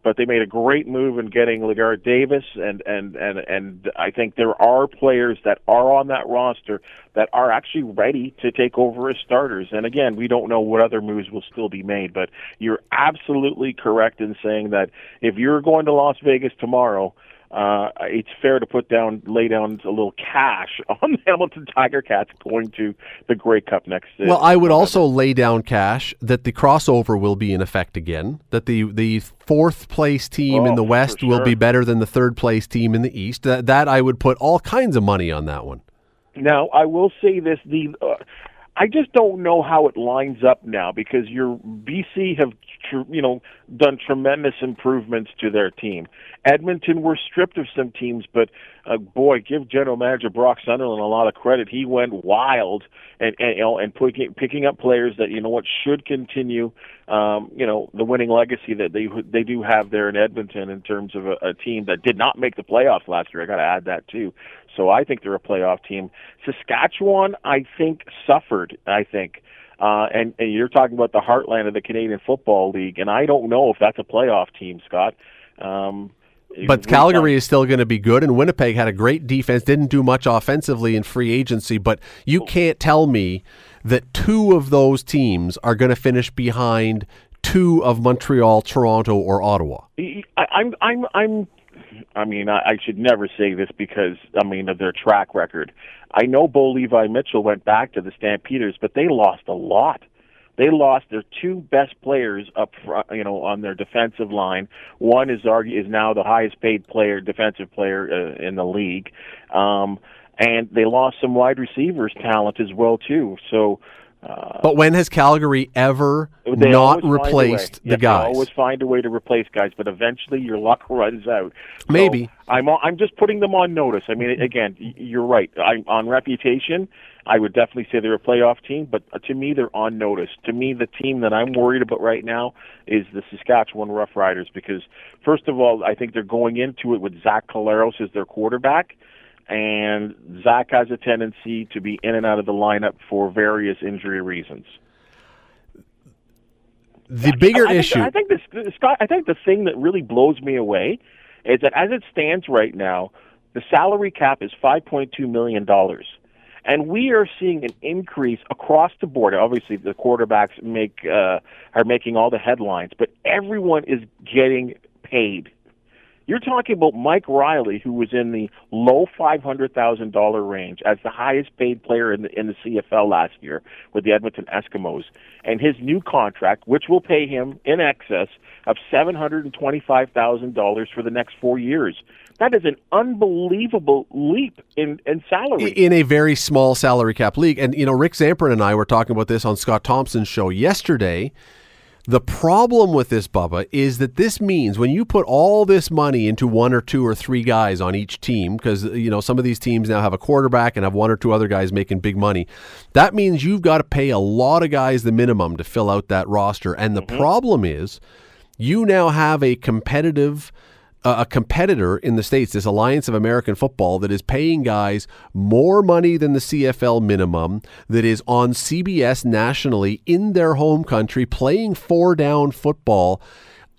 But they made a great move in getting Legard Davis, and and and and I think there are players that are on that roster that are actually ready to take over as starters. And again, we don't know what other moves will still be made, but you're absolutely correct in saying that if you're going to Las Vegas tomorrow, uh, it's fair to put down, lay down a little cash on the Hamilton Tiger Cats going to the Grey Cup next. uh, Well, I would also lay down cash that the crossover will be in effect again. That the the fourth place team in Oh, the for West will be better than the third place team in the East. That, that I would put all kinds of money on that one. Now, I will say this: the uh, I just don't know how it lines up now because your BC have tr- you know done tremendous improvements to their team. Edmonton were stripped of some teams, but uh, boy, give General Manager Brock Sunderland a lot of credit. He went wild and and you know and picking picking up players that you know what should continue. Um, you know the winning legacy that they they do have there in Edmonton in terms of a, a team that did not make the playoffs last year. I got to add that too. So I think they're a playoff team. Saskatchewan, I think, suffered. I think. Uh, and, and you're talking about the heartland of the Canadian Football League, and I don't know if that's a playoff team, Scott. Um, But Calgary is still going to be good, and Winnipeg had a great defense. Didn't do much offensively in free agency, but you can't tell me that two of those teams are going to finish behind two of Montreal, Toronto, or Ottawa. I, I'm, I'm, I'm. I mean, I, I should never say this because I mean of their track record. I know Bo Levi Mitchell went back to the Stampeders, but they lost a lot. They lost their two best players up front, you know, on their defensive line. One is argu- is now the highest paid player, defensive player uh, in the league, um, and they lost some wide receivers talent as well too. So. Uh, But when has Calgary ever not always find a way. replaced the Yes, guys. They always find a way to replace guys, but eventually your luck runs out. So Maybe. I'm I'm just putting them on notice. I mean, again, you're right. I'm on reputation. I would definitely say they're a playoff team, but to me, they're on notice. To me, the team that I'm worried about right now is the Saskatchewan Roughriders because, first of all, I think they're going into it with Zach Collaros as their quarterback, and Zach has a tendency to be in and out of the lineup for various injury reasons. The bigger I think, issue. I think this, Scott. I think the thing that really blows me away is that as it stands right now, the salary cap is five point two million dollars, and we are seeing an increase across the board. Obviously, the quarterbacks make uh, are making all the headlines, but everyone is getting paid. You're talking about Mike Reilly, who was in the low five hundred thousand dollar range as the highest paid player in the in the CFL last year with the Edmonton Eskimos, and his new contract, which will pay him in excess of seven hundred and twenty five thousand dollars for the next four years. That is an unbelievable leap in in salary. in a very small salary cap league. And, you know, Rick Zamperin and I were talking about this on Scott Thompson's show yesterday. The problem with this, Bubba, is that this means when you put all this money into one or two or three guys on each team, because, you know, some of these teams now have a quarterback and have one or two other guys making big money, that means you've got to pay a lot of guys the minimum to fill out that roster. And the mm-hmm. problem is you now have a competitive a competitor in the states, this Alliance of American Football, that is paying guys more money than the CFL minimum, that is on CBS nationally in their home country, playing four down football.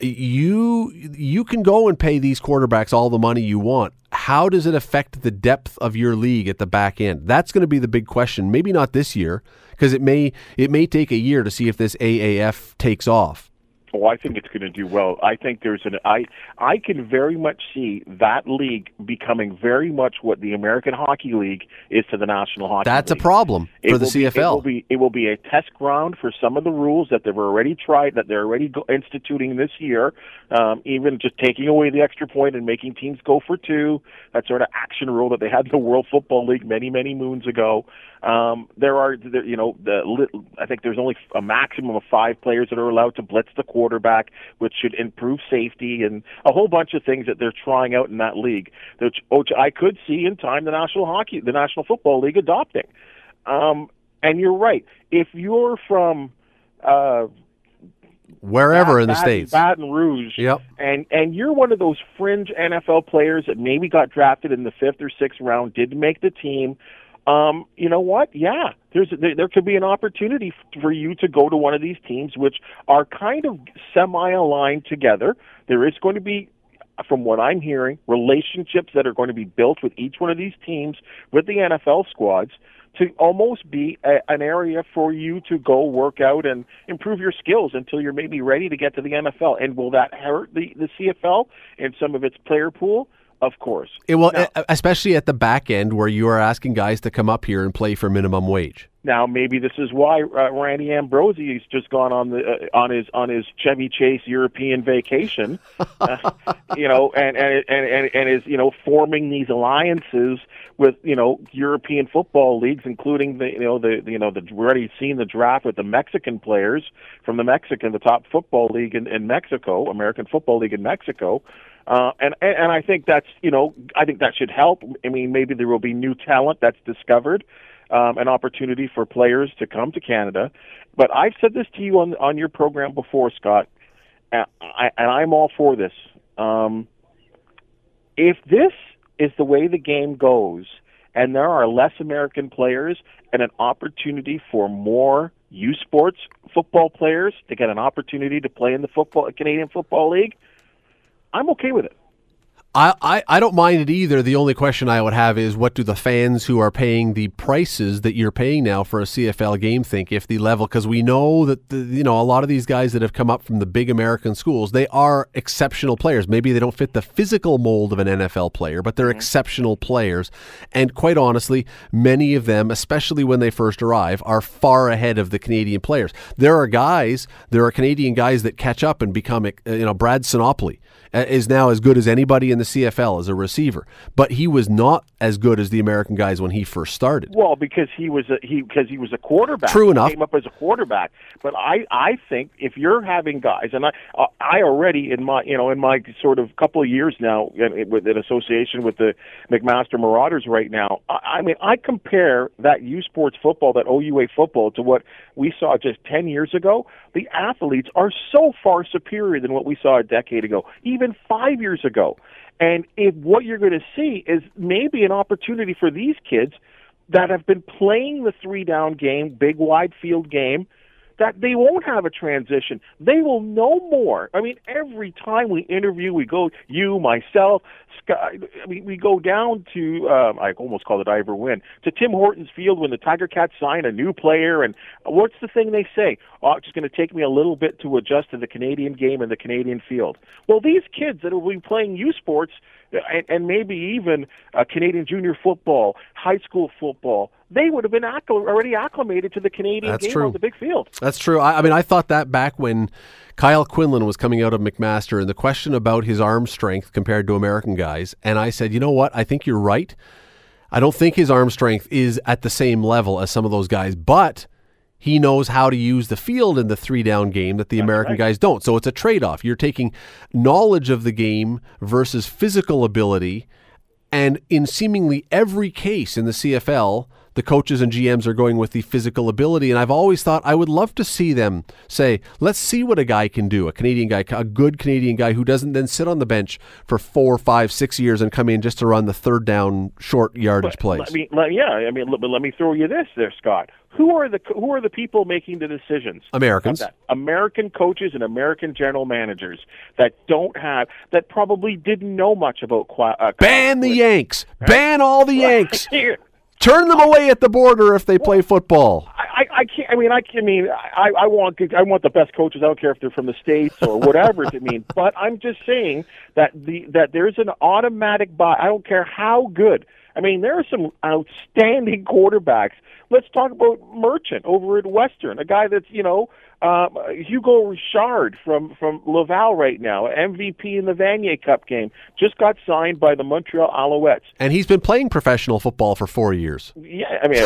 You you can go and pay these quarterbacks all the money you want. How does it affect the depth of your league at the back end? That's going to be the big question. Maybe not this year because it may it may take a year to see if this AAF takes off. Oh, I think it's going to do well. I think there's an I I can very much see that league becoming very much what the American Hockey League is to the National Hockey. That's a League. problem It for the be- it will CFL. be it will be a test ground for some of the rules that they've already tried that they're already go- instituting this year. Um, even just taking away the extra point and making teams go for two. That sort of action rule that they had in the World Football League many many moons ago. Um, there are there- you know the I think there's only a maximum of five players that are allowed to blitz the quarterback, which should improve safety and a whole bunch of things that they're trying out in that league, which, which I could see in time the National Hockey, the National Football League adopting. Um, and you're right. If you're from uh, Wherever in the states. Baton Rouge, Yep. and and you're one of those fringe NFL players that maybe got drafted in the fifth or sixth round, didn't make the team. Um, you know what? Yeah, there's there, there could be an opportunity for you to go to one of these teams, which are kind of semi-aligned together. There is going to be from what I'm hearing, relationships that are going to be built with each one of these teams, with the NFL squads, to almost be a, an area for you to go work out and improve your skills until you're maybe ready to get to the NFL. And will that hurt the, the CFL and some of its player pool? Of course. It will, e- especially at the back end where you are asking guys to come up here and play for minimum wage. Now, maybe this is why uh, Randy Ambrosie has just gone on the uh, on his on his Chevy Chase European vacation, uh, you know, and and, and and and is you know forming these alliances with you know European football leagues, including the you know the you know the we're already seen the draft with the Mexican players from the Mexican the top football league in, in Mexico, American Football League in Mexico. Uh, and and I think that's you know I think that should help. I mean, maybe there will be new talent that's discovered, um, an opportunity for players to come to Canada. But I've said this to you on on your program before, Scott, and, I, and I'm all for this. Um, if this is the way the game goes, and there are less American players and an opportunity for more U Sports football players to get an opportunity to play in the football Canadian Football League, I'm okay with it. I, I, I don't mind it either. The only question I would have is what do the fans who are paying the prices that you're paying now for a CFL game think if the level because we know that the, you know a lot of these guys that have come up from the big American schools they are exceptional players. Maybe they don't fit the physical mold of an NFL player, but they're exceptional players. And quite honestly, many of them, especially when they first arrive, are far ahead of the Canadian players. There are guys, there are Canadian guys that catch up and become uh, you know Brad Sinopoli uh, is now as good as anybody in in the CFL as a receiver, but he was not as good as the American guys when he first started. Well, because he was a he because he was a quarterback. True He enough. came up as a quarterback. But I I think if you're having guys, and I uh, I already in my you know in my sort of couple of years now with an association with the McMaster Marauders right now. I, I mean I compare that U Sports football, that OUA football, to what we saw just ten years ago. The athletes are so far superior than what we saw a decade ago, even five years ago. And if what you're going to see is maybe an opportunity for these kids that have been playing the three down game, big wide field game, that they won't have a transition. They will know more. I mean, every time we interview, we go, you, myself, Scott, I mean, we go down to, um, I almost call it Ivor Wynn, to Tim Hortons Field when the Tiger Cats sign a new player. And what's the thing they say? Oh, it's just going to take me a little bit to adjust to the Canadian game and the Canadian field. Well, these kids that will be playing U Sports, and, and maybe even uh, Canadian junior football, high school football, they would have been already acclimated to the Canadian That's game true. on the big field. That's true. I, I mean, I thought that back when Kyle Quinlan was coming out of McMaster and the question about his arm strength compared to American guys. And I said, you know what? I think you're right. I don't think his arm strength is at the same level as some of those guys, but he knows how to use the field in the three down game that the American right. guys don't. So it's a trade off. You're taking knowledge of the game versus physical ability. And in seemingly every case in the CFL, the coaches and GMs are going with the physical ability. And I've always thought I would love to see them say, let's see what a guy can do, a Canadian guy, a good Canadian guy who doesn't then sit on the bench for four, five, six years and come in just to run the third down short yardage plays. Let me, let, yeah, I mean, let, let me throw you this there, Scott. Who are the who are the people making the decisions? Americans. American coaches and American general managers that don't have that probably didn't know much about qua- uh, Ban the Yanks. Ban all the Yanks. Turn them away at the border if they play football. I, I can't. I mean, I can I mean, I, I want I want the best coaches. I don't care if they're from the states or whatever it mean. But I'm just saying that the that there's an automatic buy. I don't care how good. I mean, there are some outstanding quarterbacks. Let's talk about Merchant over at Western, a guy that's you know um, Hugo Richard from from Laval right now, MVP in the Vanier Cup game, just got signed by the Montreal Alouettes. And he's been playing professional football for four years. Yeah, I mean,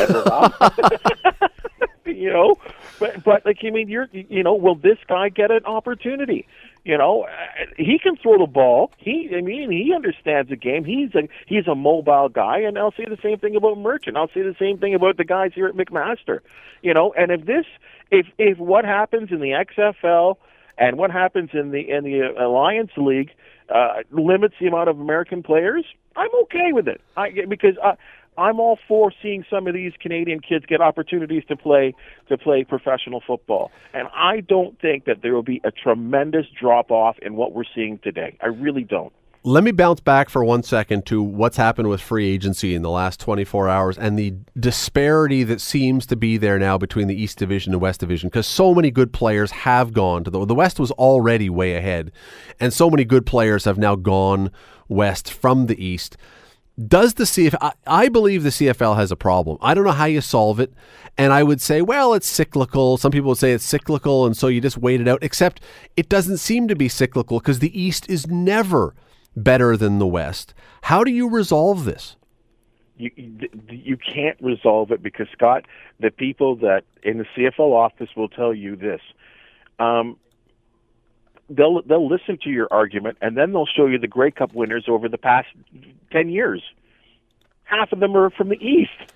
you know, but but like I mean, you're you know, will this guy get an opportunity? You know, uh, he can throw the ball. He, I mean, he understands the game. He's a he's a mobile guy, and I'll say the same thing about Merchant. I'll say the same thing about the guys here at McMaster. You know, and if this, if if what happens in the XFL and what happens in the in the Alliance League uh, limits the amount of American players, I'm okay with it. I because I. I'm all for seeing some of these Canadian kids get opportunities to play to play professional football, and I don't think that there will be a tremendous drop off in what we're seeing today. I really don't. Let me bounce back for one second to what's happened with free agency in the last 24 hours and the disparity that seems to be there now between the East Division and West Division because so many good players have gone to the the West was already way ahead and so many good players have now gone west from the East. Does the CFL I, I believe the CFL has a problem. I don't know how you solve it and I would say well it's cyclical. Some people would say it's cyclical and so you just wait it out except it doesn't seem to be cyclical because the East is never better than the West. How do you resolve this? You you- can't resolve it because Scott, the people that in the CFO office will tell you this. Um, they'll they'll listen to your argument and then they'll show you the Grey Cup winners over the past ten years. Half of them are from the East.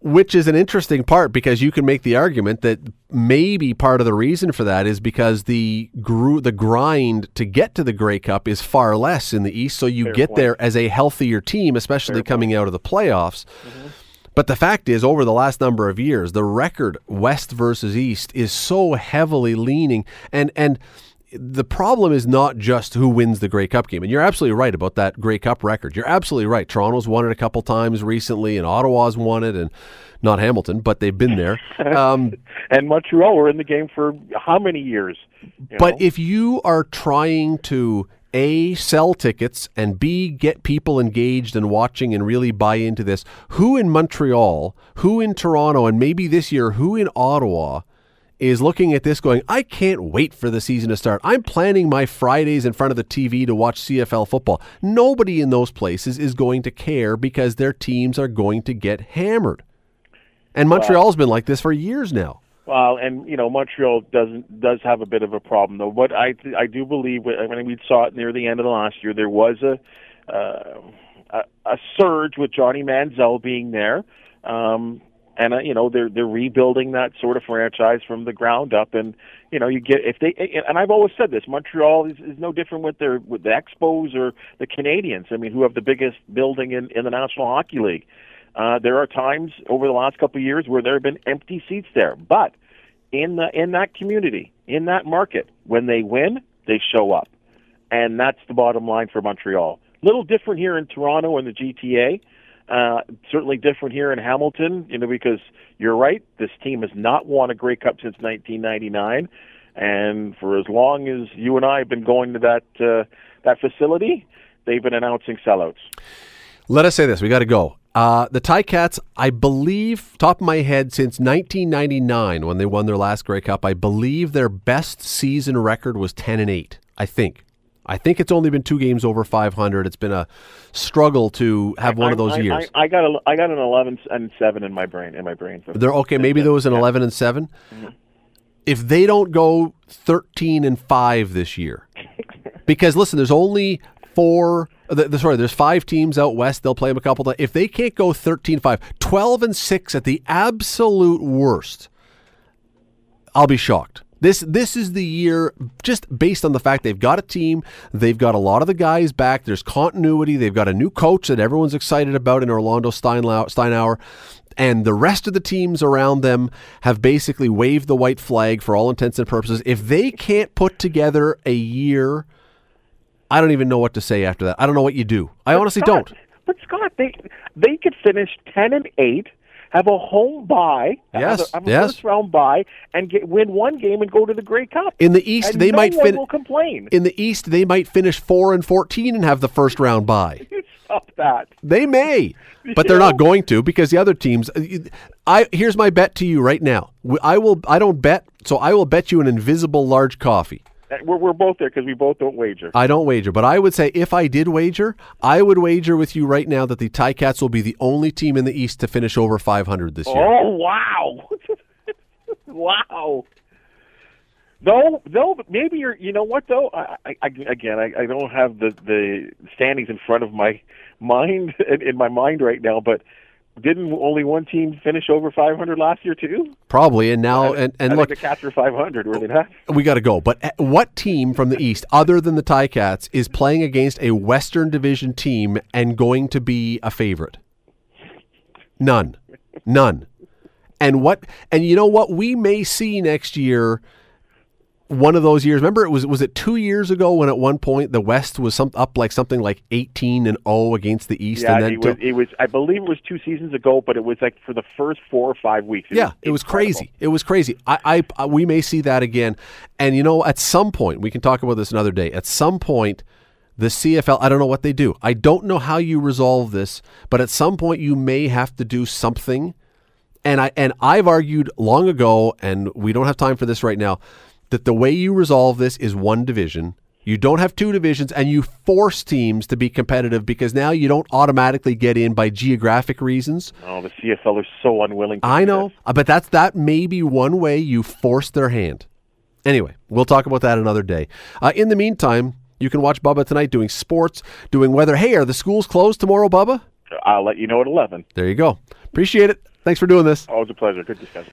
Which is an interesting part because you can make the argument that maybe part of the reason for that is because the gru- the grind to get to the Grey Cup is far less in the East, so you Fair get point. there as a healthier team, especially coming out of the playoffs. Mm-hmm. But the fact is, over the last number of years, the record West versus East is so heavily leaning, and and the problem is not just who wins the Grey Cup game. And you're absolutely right about that Grey Cup record. You're absolutely right. Toronto's won it a couple times recently, and Ottawa's won it, and not Hamilton, but they've been there. Um, and Montreal were in the game for how many years? but know? if you are trying to a sell tickets and b get people engaged and watching and really buy into this, who in Montreal, who in Toronto, and maybe this year who in Ottawa is looking at this going, I can't wait for the season to start. I'm planning my Fridays in front of the TV to watch CFL football. Nobody in those places is going to care because their teams are going to get hammered. And Montreal's been like this for years now. Well, and you know Montreal doesn't does have a bit of a problem though. But I I do believe I mean we saw it near the end of the last year. There was a uh, a, a surge with Johnny Manziel being there, um, and uh, you know they're they're rebuilding that sort of franchise from the ground up. And you know you get if they and I've always said this Montreal is, is no different with their with the Expos or the Canadiens. I mean who have the biggest building in in the National Hockey League. Uh, there are times over the last couple of years where there have been empty seats there, but in the in that community, in that market, when they win, they show up, and that's the bottom line for Montreal. Little different here in Toronto and the GTA. Uh, certainly different here in Hamilton, you know, because you're right. This team has not won a Grey Cup since 1999, and for as long as you and I have been going to that uh, that facility, they've been announcing sellouts. Let us say this: we got to go. Uh, the Ticats, I believe, top of my head, since 1999 when they won their last Grey Cup, I believe their best season record was 10 and 8. I think. I think it's only been two games over 500. It's been a struggle to have one I, of those I, years. I, I got a, I got an 11 and 7 in my brain in my brain. They're okay. Maybe there was an 11 and 7. Mm-hmm. If they don't go 13 and 5 this year, because listen, there's only four. The, the, sorry, there's five teams out west. They'll play them a couple times. If they can't go 13 5, 12 and 6 at the absolute worst, I'll be shocked. This this is the year just based on the fact they've got a team, they've got a lot of the guys back. There's continuity. They've got a new coach that everyone's excited about in Orlando Steinauer, and the rest of the teams around them have basically waved the white flag for all intents and purposes. If they can't put together a year, I don't even know what to say after that. I don't know what you do. I But honestly Scott- don't. But Scott, they they could finish 10 and 8. Have a home bye, Yes, have a, have a yes. first round bye, and get, win one game and go to the Grey Cup. In the East, And they no might fin- will complain. In the East, they might finish four and fourteen and have the first round bye. Stop that. They may, but they're not going to because the other teams. Uh, I here's my bet to you right now. I will. I don't bet, so I will bet you an invisible large coffee. Uh, We're, we're both there because we both don't wager. I don't wager, but I would say if I did wager, I would wager with you right now that the Ticats will be the only team in the East to finish over 500 this year. Oh wow, wow. No, no, but maybe you're. You know what though? I, I, I again, I, I don't have the the standings in front of my mind in, in my mind right now. But didn't only one team finish over 500 last year too? Probably, and now and, and I look, the Cats are 500. Were they not? we got to go. But uh, what team from the East, other than the Ticats, is playing against a Western Division team and going to be a favorite? None, none. And what? And you know what? We may see next year. One of those years. Remember, it was was it two years ago when at one point the West was some up like something like eighteen and zero against the East, yeah, and then it was. It was. I believe it was two seasons ago, but it was like for the first four or five weeks. yeah, it was crazy. It was crazy. I, I, I, we may see that again. And you know, at some point, we can talk about this another day. At some point, the CFL. I don't know what they do. I don't know how you resolve this, but at some point, you may have to do something. And I and I've argued long ago, and we don't have time for this right now, that the way you resolve this is one division. You don't have two divisions, and you force teams to be competitive because now you don't automatically get in by geographic reasons. Oh, the CFL is so unwilling. To I know, uh, but that's that may be one way you force their hand. Anyway, we'll talk about that another day. Uh, in the meantime, you can watch Bubba tonight doing sports, doing weather. Hey, are the schools closed tomorrow, Bubba? I'll let you know at 11. There you go. Appreciate it. Thanks for doing this. Always a pleasure. Good discussion.